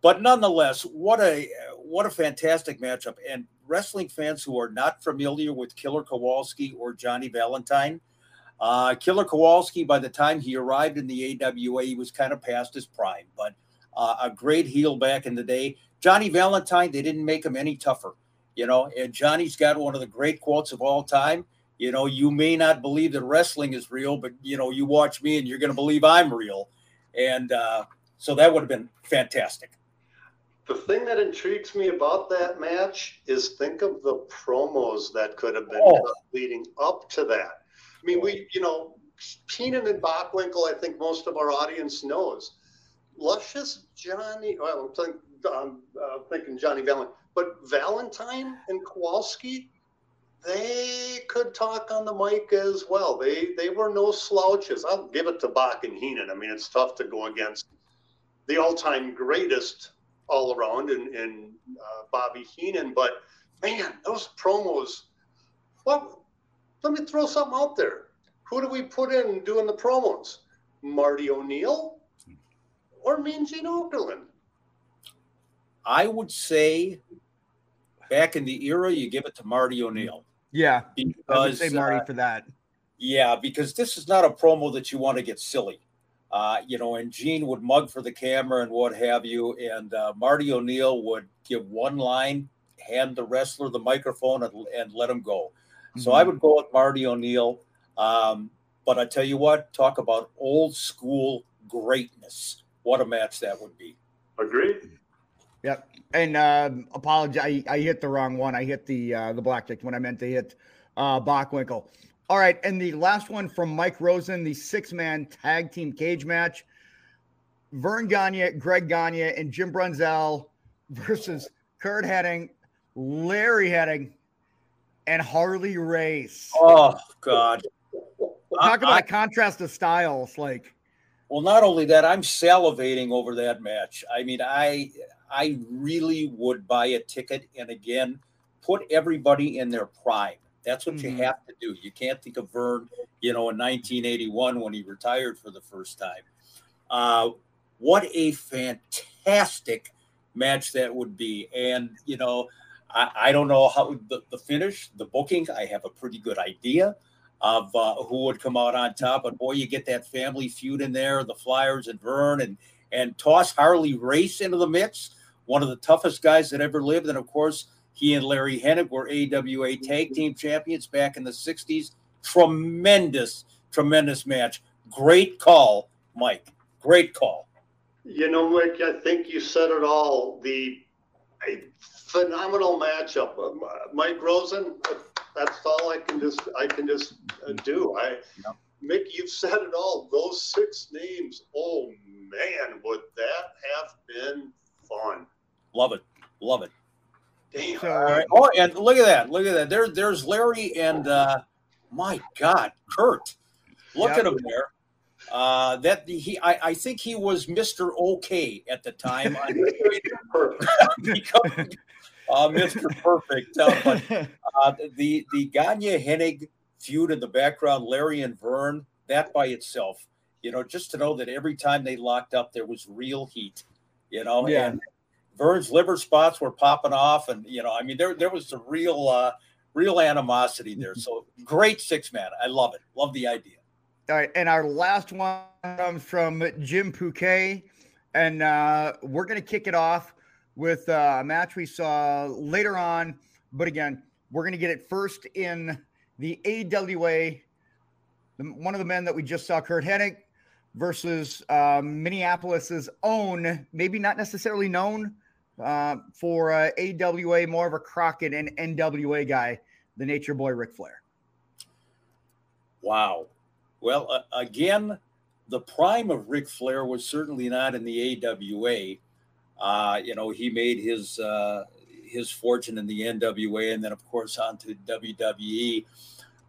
but nonetheless, what a what a fantastic matchup! And wrestling fans who are not familiar with Killer Kowalski or Johnny Valentine. Uh, Killer Kowalski, by the time he arrived in the AWA, he was kind of past his prime, but uh, a great heel back in the day. Johnny Valentine, they didn't make him any tougher, you know. And Johnny's got one of the great quotes of all time. You know, you may not believe that wrestling is real, but you know, you watch me and you're going to believe I'm real. And uh, so that would have been fantastic. The thing that intrigues me about that match is think of the promos that could have been oh. leading up to that. I mean, we, you know, Heenan and Bockwinkel, I think most of our audience knows luscious Johnny. Well, I'm thinking, um, uh, thinking Johnny Valentine, but Valentine and Kowalski, they could talk on the mic as well. They they were no slouches. I'll give it to Bock and Heenan. I mean, it's tough to go against the all-time greatest all around in, in uh, Bobby Heenan, but man, those promos. Well, let me throw something out there. Who do we put in doing the promos? Marty O'Neill, or Mean Gene Okerlund? I would say back in the era, you give it to Marty O'Neill. Yeah, because, I would say Marty uh, for that. Yeah, because this is not a promo that you want to get silly. Uh, you know, and Gene would mug for the camera and what have you, and uh, Marty O'Neill would give one line, hand the wrestler the microphone, and, and let him go. Mm-hmm. So I mm-hmm. would go with Marty O'Neill. Um, but I tell you what, talk about old school greatness what a match that would be. Agreed. Yep. And uh, apologize, I, I, hit the wrong one. I hit the uh, the blackjack when I meant to hit uh, Bockwinkel. All right, and the last one from Mike Rosen, the six man tag team cage match. Verne Gagne, Greg Gagne, and Jim Brunzell versus Curt Hennig, Larry Hennig, and Harley Race. Oh God! Talk about I, a contrast of styles, like. Well, not only that, I'm salivating over that match. I mean, I I really would buy a ticket and again put everybody in their prime. That's what mm-hmm. you have to do. You can't think of Verne, you know, in 1981 when he retired for the first time. Uh, what a fantastic match that would be. And, you know, I, I don't know how the, the, finish, the booking, I have a pretty good idea of uh, who would come out on top. But boy, you get that family feud in there, the Flyers and Verne, and, and toss Harley Race into the mix, one of the toughest guys that ever lived. And of course, he and Larry Hennig were AWA tag team champions back in the 60s. Tremendous, tremendous match. Great call, Mike. Great call. You know, Mike, I think you said it all. The a phenomenal matchup. Uh, Mike Rosen, that's all I can just I can just uh, do. I yep. Mick, you've said it all. Those six names. Oh man, would that have been fun? Love it. Love it. Damn. So, Oh, and look at that. Look at that. There, there's Larry and uh, my God, Kurt. Look yep. at him there. Uh, that he, I, I think he was Mr. OK at the time. Perfect. uh, Mr. Perfect. Uh, but uh, the the Gagne Hennig feud in the background, Larry and Verne, that by itself, you know, just to know that every time they locked up, there was real heat. You know, yeah. and Verne's liver spots were popping off, and you know, I mean, there there was some real uh, real animosity there. So great six man. I love it. Love the idea. All right, and our last one comes from Jim Pouquet, and uh, we're going to kick it off with uh, a match we saw later on. But again, we're going to get it first in the AWA. One of the men that we just saw, Curt Hennig, versus uh, Minneapolis's own, maybe not necessarily known uh, for uh, AWA, more of a Crockett and NWA guy, the Nature Boy Ric Flair. Wow. Well, uh, again, the prime of Ric Flair was certainly not in the AWA. Uh, you know, he made his uh, his fortune in the NWA, and then of course on to WWE.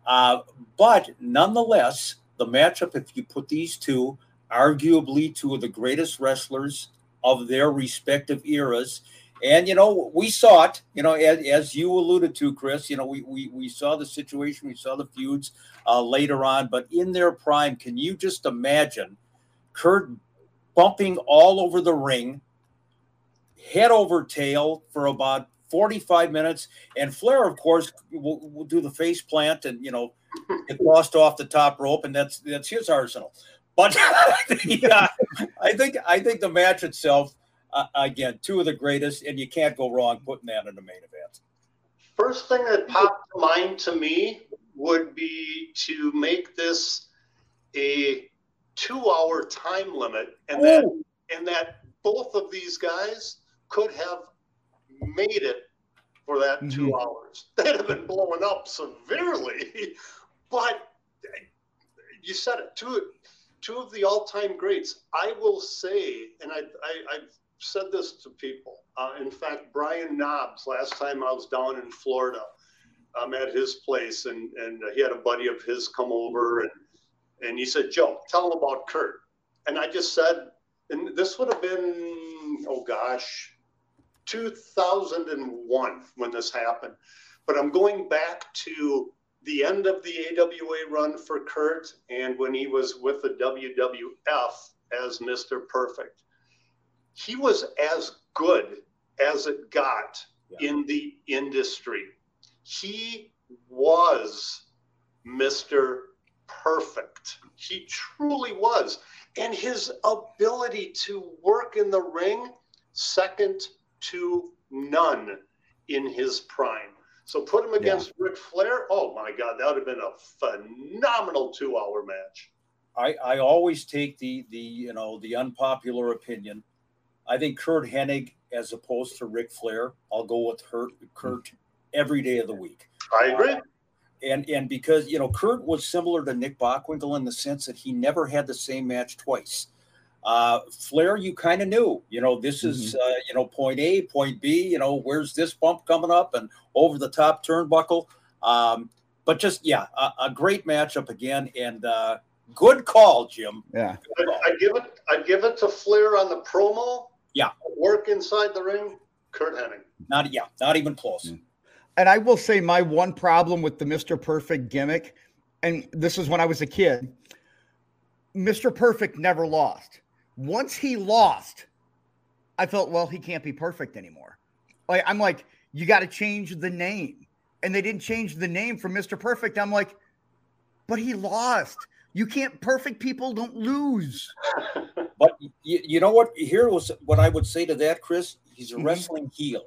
Uh, but nonetheless, the matchup, if you put these two, arguably two of the greatest wrestlers of their respective eras, and you know, we saw it. You know, as, as you alluded to, Chris. You know, we we we saw the situation, we saw the feuds uh, later on, but in their prime, can you just imagine Kurt bumping all over the ring, head over tail for about 45 minutes. And Flair, of course, will, will do the face plant and, you know, get lost off the top rope. And that's, that's his arsenal. But yeah, I think, I think the match itself, uh, again, two of the greatest, and you can't go wrong putting that in the main event. First thing that popped to mind to me would be to make this a two-hour time limit, and Ooh. that and that both of these guys could have made it for that mm-hmm. two hours. They'd have been blowing up severely, but you said it. Two, two of the all-time greats. I will say, and I, I, have said this to people. Uh, in fact, Brian Knobbs, last time I was down in Florida, I'm at his place, and and he had a buddy of his come over, and and he said, "Joe, tell him about Kurt. And I just said, and this would have been, oh gosh, 2001 when this happened. But I'm going back to the end of the AWA run for Kurt and when he was with the WWF as Mr. Perfect. He was as good as it got yeah. in the industry. He was Mr. Perfect. He truly was. And his ability to work in the ring, second to none in his prime. So put him against yeah. Ric Flair. Oh my God, that would have been a phenomenal two-hour match. I, I always take the the you know the unpopular opinion. I think Curt Hennig as opposed to Ric Flair. I'll go with Kurt, every day of the week. I agree. Uh, and and because you know Kurt was similar to Nick Bockwinkel in the sense that he never had the same match twice. Uh, Flair, you kind of knew, you know, this is, mm-hmm. uh, you know, point A, point B, you know, where's this bump coming up and over the top turnbuckle. Um, but just, yeah, a, a great matchup again. And uh, good call, Jim. Yeah. I'd, I'd, give it, I'd give it to Flair on the promo. Yeah. Work inside the ring, Curt Hennig. Not, yeah, not even close. Mm. And I will say my one problem with the Mr. Perfect gimmick, and this is when I was a kid, Mr. Perfect never lost once he lost, I felt, well, he can't be perfect anymore. Like I'm like, you got to change the name. And they didn't change the name from Mr. Perfect. I'm like, but he lost. You can't perfect people don't lose. you, you know what? Here was what I would say to that, Chris. He's a mm-hmm. wrestling heel.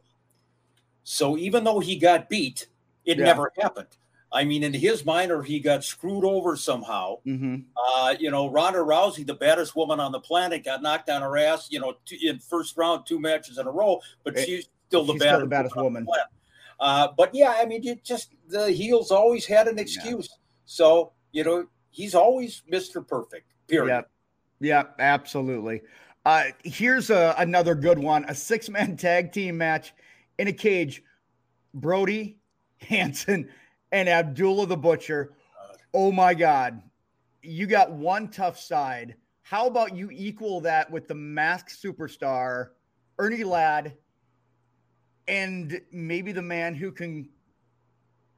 So even though he got beat, it yeah. never happened. I mean, in his mind, or he got screwed over somehow. Mm-hmm. Uh, you know, Ronda Rousey, the baddest woman on the planet, got knocked on her ass. You know, in first round, two matches in a row, but she's still the, she's baddest, still the baddest woman. woman. Uh, but yeah, I mean, it just the heels always had an excuse. Yeah. So you know, he's always Mister Perfect. Period. Yeah, yeah, absolutely. Uh, here's a, another good one: a six-man tag team match in a cage. Brody Hansen and Abdullah the Butcher. Oh my God. You got one tough side. How about you equal that with the masked superstar, Ernie Ladd, and maybe the man who can,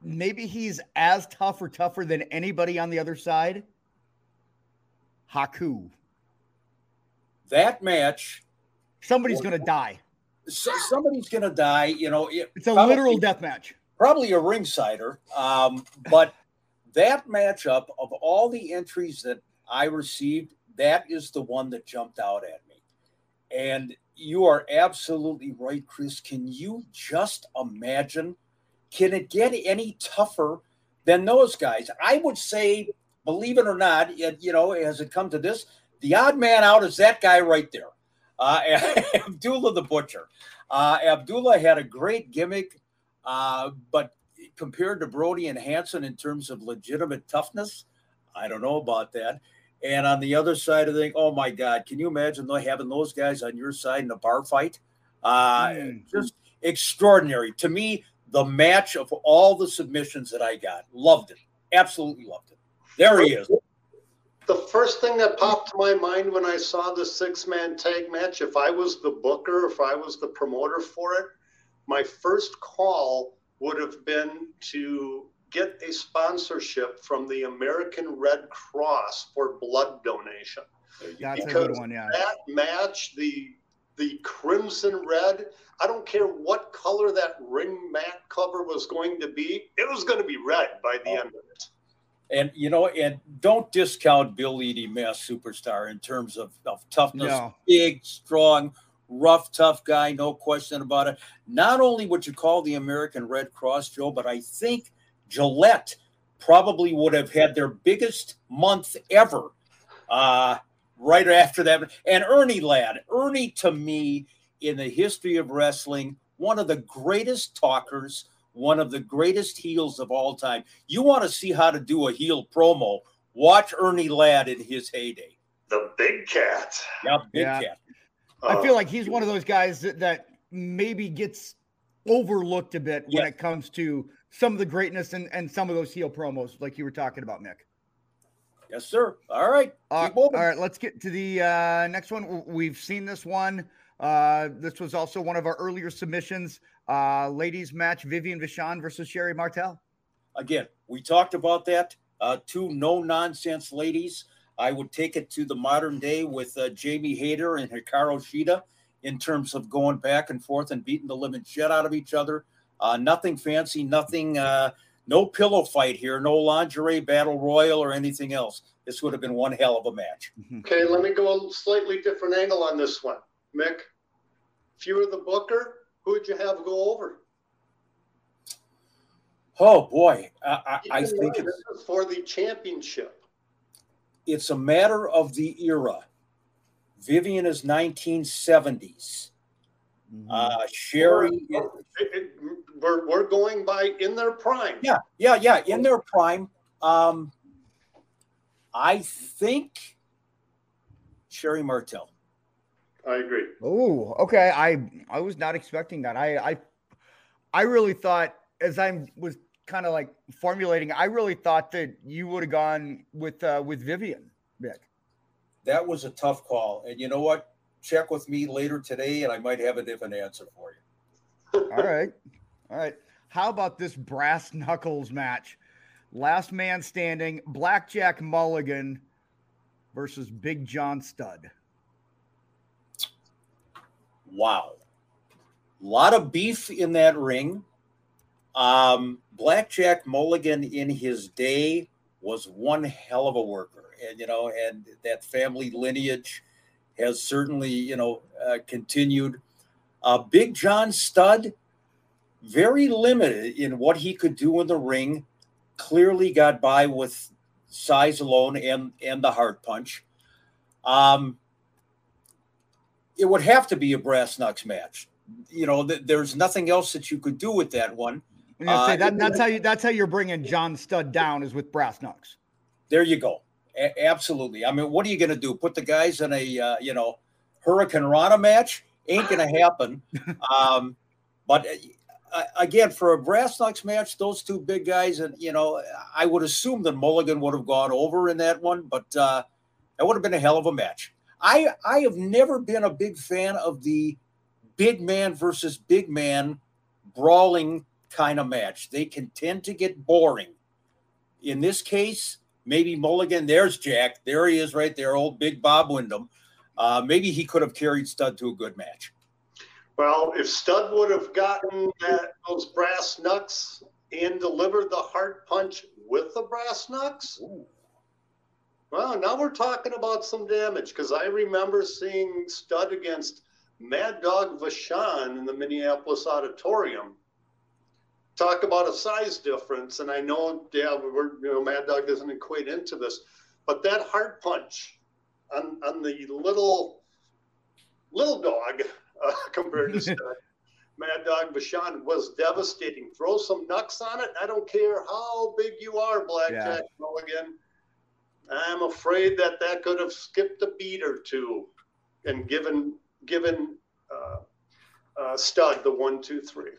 maybe he's as tough or tougher than anybody on the other side? Haku. That match. Somebody's going to die. somebody's going to die. You know, it, it's a probably, literal death match probably a ringsider. Um, but that matchup of all the entries that I received, that is the one that jumped out at me. And you are absolutely right, Chris. Can you just imagine? Can it get any tougher than those guys? I would say, believe it or not, it, you know, has it come to this? The odd man out is that guy right there, uh, Abdullah the Butcher. Uh, Abdullah had a great gimmick. Uh, but compared to Brody and Hansen in terms of legitimate toughness, I don't know about that. And on the other side of the thing, oh my God, can you imagine having those guys on your side in a bar fight? Uh, mm. Just extraordinary. To me, the match of all the submissions that I got, loved it. Absolutely loved it. There he is. The first thing that popped to my mind when I saw the six man tag match, if I was the booker, if I was the promoter for it, my first call would have been to get a sponsorship from the American Red Cross for blood donation. That's because a good one, yeah. That match, the the crimson red, I don't care what color that ring mat cover was going to be, it was going to be red by the oh. end of it. And you know, and don't discount Bill Eadie, mass superstar, in terms of, of toughness, no. big, strong, rough, tough guy, no question about it. Not only would you call the American Red Cross, Joe, but I think Gillette probably would have had their biggest month ever uh, right after that. And Ernie Ladd, Ernie to me, in the history of wrestling, one of the greatest talkers, one of the greatest heels of all time. You want to see how to do a heel promo? Watch Ernie Ladd in his heyday. The big cat. Yeah, big yeah. cat. I feel like he's one of those guys that, that maybe gets overlooked a bit when it comes to some of the greatness and, and some of those heel promos, like you were talking about, Mick. Yes, sir. All right. Uh, all right. Let's get to the uh, next one. We've seen this one. Uh, this was also one of our earlier submissions. Uh, ladies match Vivian Vachon versus Sherri Martel. Again, we talked about that. Uh, two no nonsense ladies I would take it to the modern day with uh, Jamie Hayter and Hikaru Shida in terms of going back and forth and beating the living shit out of each other. Uh, nothing fancy, nothing, uh, no pillow fight here, no lingerie battle royal or anything else. This would have been one hell of a match. Mm-hmm. Okay, let me go a slightly different angle on this one. Mick, if you were the booker, who would you have go over? Oh boy, I, I, I think it's for the championship. it's a matter of the era. Vivian is 1970s. Mm-hmm. Uh, Sherri, we're, we're, we're going by in their prime. Yeah, yeah, yeah, in their prime. Um, I think Sherri Martel. I agree. Oh, okay. I I was not expecting that. I I I really thought as I was kind of like formulating, I really thought that you would have gone with uh, with Vivian, Vic. That was a tough call, and you know what? Check with me later today, and I might have a different answer for you. All right, all right. How about this brass knuckles match? Last man standing, Blackjack Mulligan versus Big John Studd. Wow. A lot of beef in that ring. Um, Blackjack Mulligan in his day was one hell of a worker. And, you know, and that family lineage has certainly, you know, uh, continued. Uh, Big John Studd, very limited in what he could do in the ring, clearly got by with size alone and, and the heart punch. Um, it would have to be a brass knucks match. You know, th- there's nothing else that you could do with that one. Uh, say that, that's how you that's how you're bringing John Studd down is with brass knucks. There you go. A- absolutely. I mean, what are you going to do? Put the guys in a uh, you know hurricanrana match? Ain't going to happen. um, but uh, again, for a brass knucks match, those two big guys, and you know, I would assume that Mulligan would have gone over in that one, but uh, that would have been a hell of a match. I I have never been a big fan of the big man versus big man brawling kind of match. They can tend to get boring. In this case, maybe Mulligan. There's Jack. There he is, right there, old Big Bob Windham. Uh, maybe he could have carried Studd to a good match. Well, if Studd would have gotten that, those brass knucks and delivered the heart punch with the brass knucks, Ooh. Well, now we're talking about some damage because I remember seeing Studd against Mad Dog Vachon in the Minneapolis Auditorium. Talk about a size difference, and I know, yeah, we're you know Mad Dog doesn't equate into this, but that heart punch on on the little little dog uh, compared to Studd. Mad Dog Vachon was devastating. Throw some knucks on it. I don't care how big you are, Blackjack yeah. Mulligan I'm afraid that that could have skipped a beat or two and given given uh, uh, Studd the one, two, three.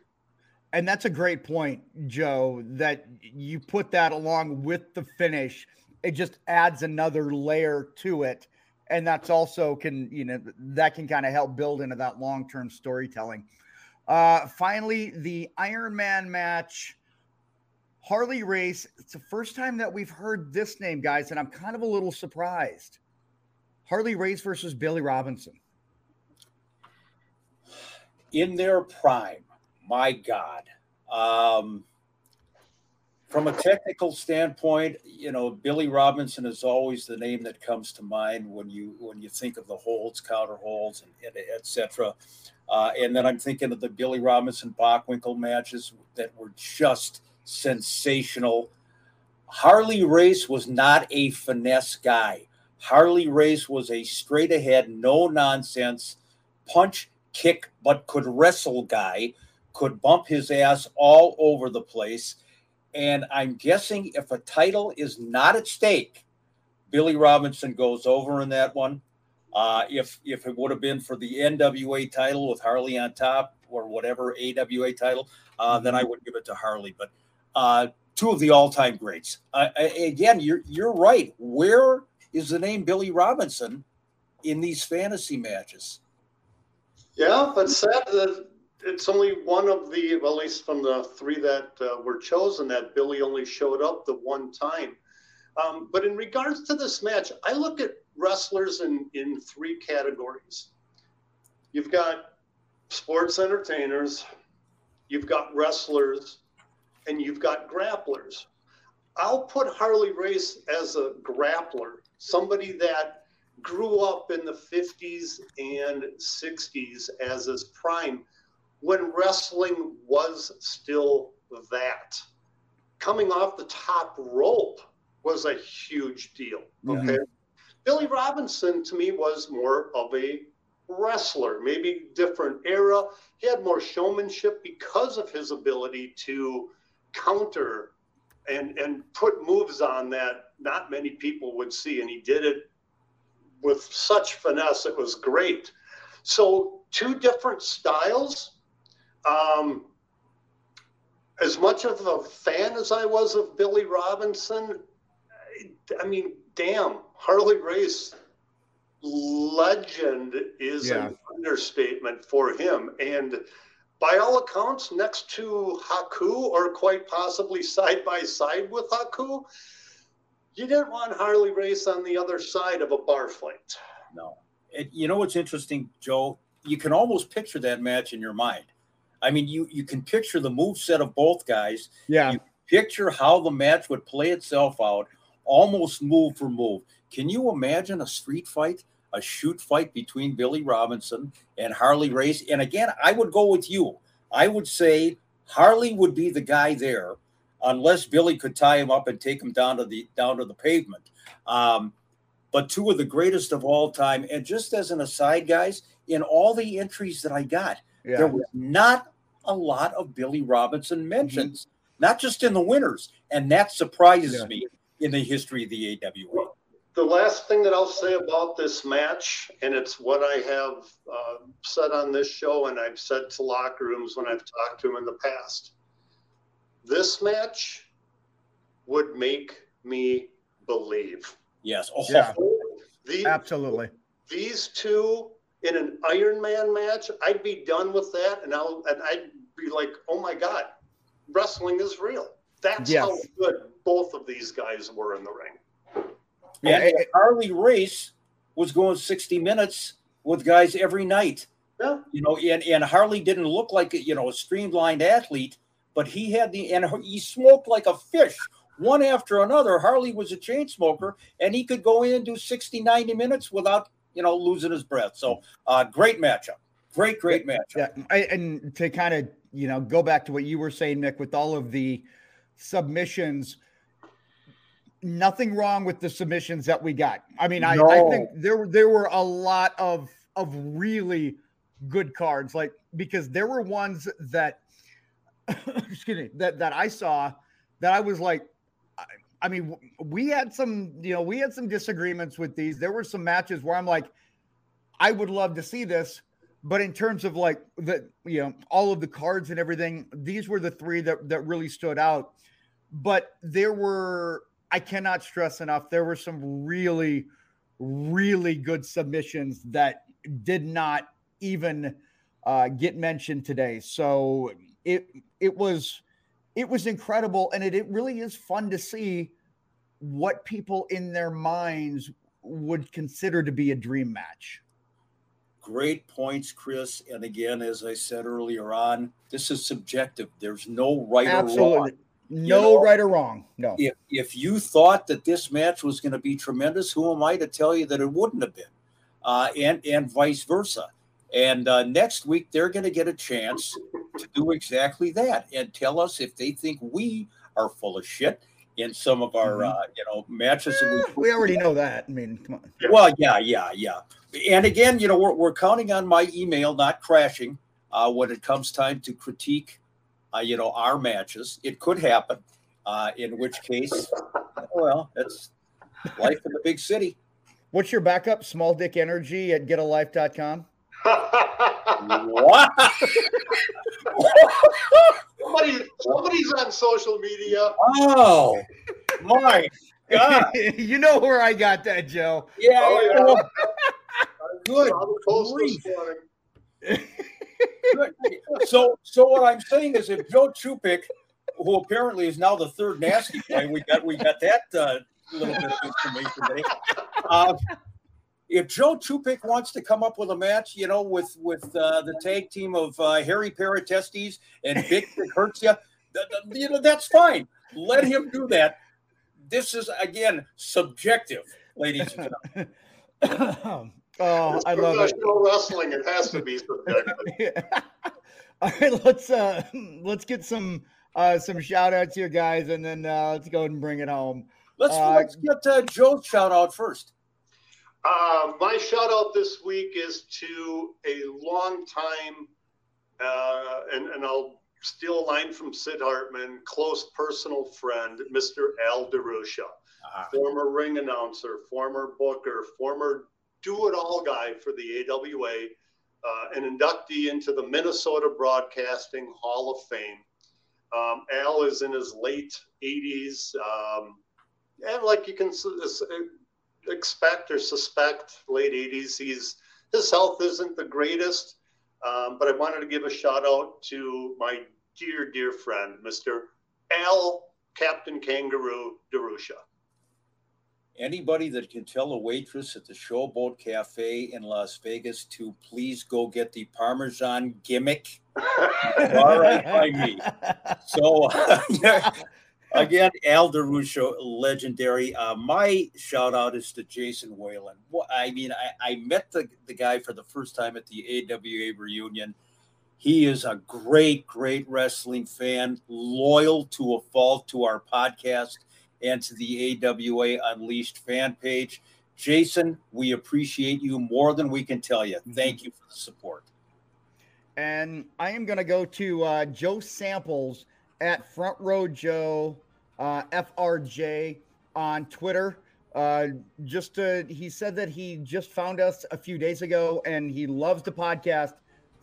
And that's a great point, Joe. That you put that along with the finish, it just adds another layer to it, and that's also can you know that can kind of help build into that long term storytelling. Uh, finally, the Iron Man match Harley Race. It's the first time that we've heard this name, guys, and I'm kind of a little surprised. Harley Race versus Billy Robinson. In their prime, my God. Um, from a technical standpoint, you know, Billy Robinson is always the name that comes to mind when you when you think of the holds, counter holds, and, and etc. Uh, and then I'm thinking of the Billy Robinson Bockwinkel matches that were just sensational. Harley Race was not a finesse guy. Harley Race was a straight ahead, no nonsense, punch, kick, but could wrestle guy, could bump his ass all over the place. And I'm guessing if a title is not at stake, Billy Robinson goes over in that one. Uh, if if it would have been for the NWA title with Harley on top or whatever AWA title, uh, then I would give it to Harley. But uh, two of the all-time greats. Uh, again, you're you're right. Where is the name Billy Robinson in these fantasy matches? Yeah, but sad that it's only one of the, well, at least from the three that uh, were chosen, that Billy only showed up the one time. Um, but in regards to this match, I look at wrestlers in, in three categories. You've got sports entertainers, you've got wrestlers, and you've got grapplers. I'll put Harley Race as a grappler, somebody that grew up in the 50s and 60s as his prime when wrestling was still that. Coming off the top rope was a huge deal. Okay. Billy Robinson to me was more of a wrestler, maybe different era. He had more showmanship because of his ability to counter and and put moves on that not many people would see. And he did it with such finesse it was great. So two different styles. Um, as much of a fan as i was of billy robinson i mean damn harley race legend is yeah. an understatement for him. And by all accounts, next to Haku, or quite possibly side by side with Haku, you didn't want Harley Race on the other side of a bar fight. No. It, you know what's interesting, Joe? You can almost picture that match in your mind. I mean, you you can picture the move set of both guys. Yeah. You picture how the match would play itself out, almost move for move. Can you imagine a street fight a shoot fight between Billy Robinson and Harley Race. And again, I would go with you. I would say Harley would be the guy there, unless Billy could tie him up and take him down to the down to the pavement. Um, but two of the greatest of all time. And just as an aside, guys, in all the entries that I got, yeah. there was not a lot of Billy Robinson mentions, mm-hmm. not just in the winners, and that surprises yeah. me in the history of the AWA the last thing that I'll say about this match, and it's what I have uh, said on this show, and I've said to locker rooms when I've talked to them in the past. This match would make me believe. Yes. Oh. Yeah. The, Absolutely. These two in an Iron Man match, I'd be done with that, and I'll and I'd be like, oh my god, wrestling is real. That's yes. how good both of these guys were in the ring. Yeah, and it, Harley Race was going 60 minutes with guys every night. Yeah. You know, and, and Harley didn't look like you know a streamlined athlete, but he had the and he smoked like a fish one after another. Harley was a chain smoker, and he could go in and do 60, 90 minutes without you know losing his breath. So, uh, great matchup. Great, great matchup. Yeah, I, and to kind of you know go back to what you were saying, Nick, with all of the submissions nothing wrong with the submissions that we got. I mean, I, no. I think there there were a lot of of really good cards, like because there were ones that excuse me that that I saw that I was like, I, I mean, we had some, you know, we had some disagreements with these. There were some matches where I'm like, I would love to see this, but in terms of like the, you know, all of the cards and everything, these were the three that that really stood out. But there were I cannot stress enough. There were some really, really good submissions that did not even uh, get mentioned today. So it it was it was incredible, and it, it really is fun to see what people in their minds would consider to be a dream match. Great points, Chris. And again, as I said earlier on, this is subjective. There's no right Absolutely. or wrong. No know, right or wrong. No. If if you thought that this match was going to be tremendous, who am I to tell you that it wouldn't have been? Uh, and and vice versa. And uh, next week they're going to get a chance to do exactly that and tell us if they think we are full of shit in some of our mm-hmm. uh, you know matches. Eh, we, we already know that. I mean, come on. Well, yeah, yeah, yeah. And again, you know, we're, we're counting on my email not crashing uh, when it comes time to critique uh, you know, our matches. It could happen, uh, in which case, well, it's life in the big city. What's your backup? Small dick energy at getalife.com. what? Somebody, somebody's on social media. Oh, my God. you know where I got that, Joe. Yeah. Oh, yeah. Good so, so what I'm saying is, if Joe Ciupik, who apparently is now the third nasty guy, we got we got that uh, little bit of information today. Uh, if Joe Ciupik wants to come up with a match, you know, with with uh, the tag team of uh, Harry Paratestes and Vic Hertzia, you know, that's fine. Let him do that. This is again subjective, ladies and gentlemen. Oh, it's I love it. wrestling. It has to be subjective. All right, let's uh let's get some uh some shout outs here, guys, and then uh let's go and bring it home. Let's, uh, let's get uh, Joe's shout out first. Uh, my shout out this week is to a long time, uh, and, and I'll steal a line from Sid Hartman, close personal friend, Mr. Al DeRusha, uh-huh. former ring announcer, former booker, former do it all guy for the AWA, uh, an inductee into the Minnesota Broadcasting Hall of Fame. Um, Al is in his late 80s. Um, and like you can expect or suspect, late 80s, he's his health isn't the greatest. Um, but I wanted to give a shout out to my dear, dear friend, Mr. Al Captain Kangaroo DeRusha. Anybody that can tell a waitress at the Showboat Cafe in Las Vegas to please go get the Parmesan gimmick, all right by me. So, uh, again, Al DeRusha, legendary. Uh, my shout out is to Jason Whalen. I mean, I, I met the, the guy for the first time at the AWA reunion. He is a great, great wrestling fan, loyal to a fault to our podcast and to the AWA Unleashed fan page. Jason, we appreciate you more than we can tell you. Mm-hmm. Thank you for the support. And I am going to go to uh, Joe Samples at Front Row Joe uh, FRJ on Twitter. Uh, just to, he said that he just found us a few days ago and he loves the podcast.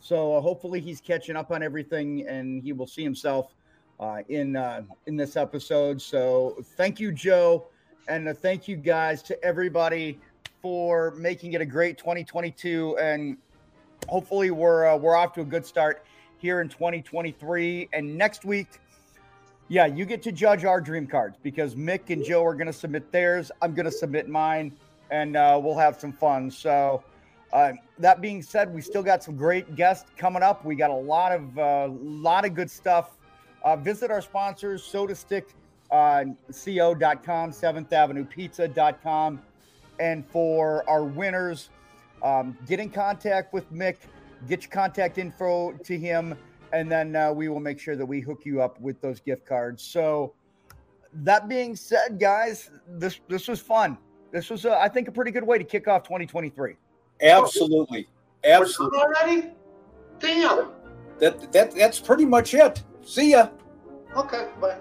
So uh, hopefully he's catching up on everything and he will see himself uh, in uh, in this episode. So thank you, Joe, and uh, thank you guys to everybody for making it a great 2022. And hopefully we're uh, we're off to a good start here in 2023. And next week, yeah, you get to judge our dream cards because Mick and Joe are going to submit theirs. I'm going to submit mine, and uh, we'll have some fun. So. Uh, that being said, we still got some great guests coming up. We got a lot of uh, lot of good stuff uh, visit our sponsors, Sotastick, uh, co.com, 7th Avenue Pizza.com. And for our winners, um, get in contact with Mick, get your contact info to him, and then uh, we will make sure that we hook you up with those gift cards. So, that being said, guys, this this was fun. This was, I think, a pretty good way to kick off 2023. Absolutely, absolutely. already? Damn. That that that's pretty much it. See ya. Okay, bye.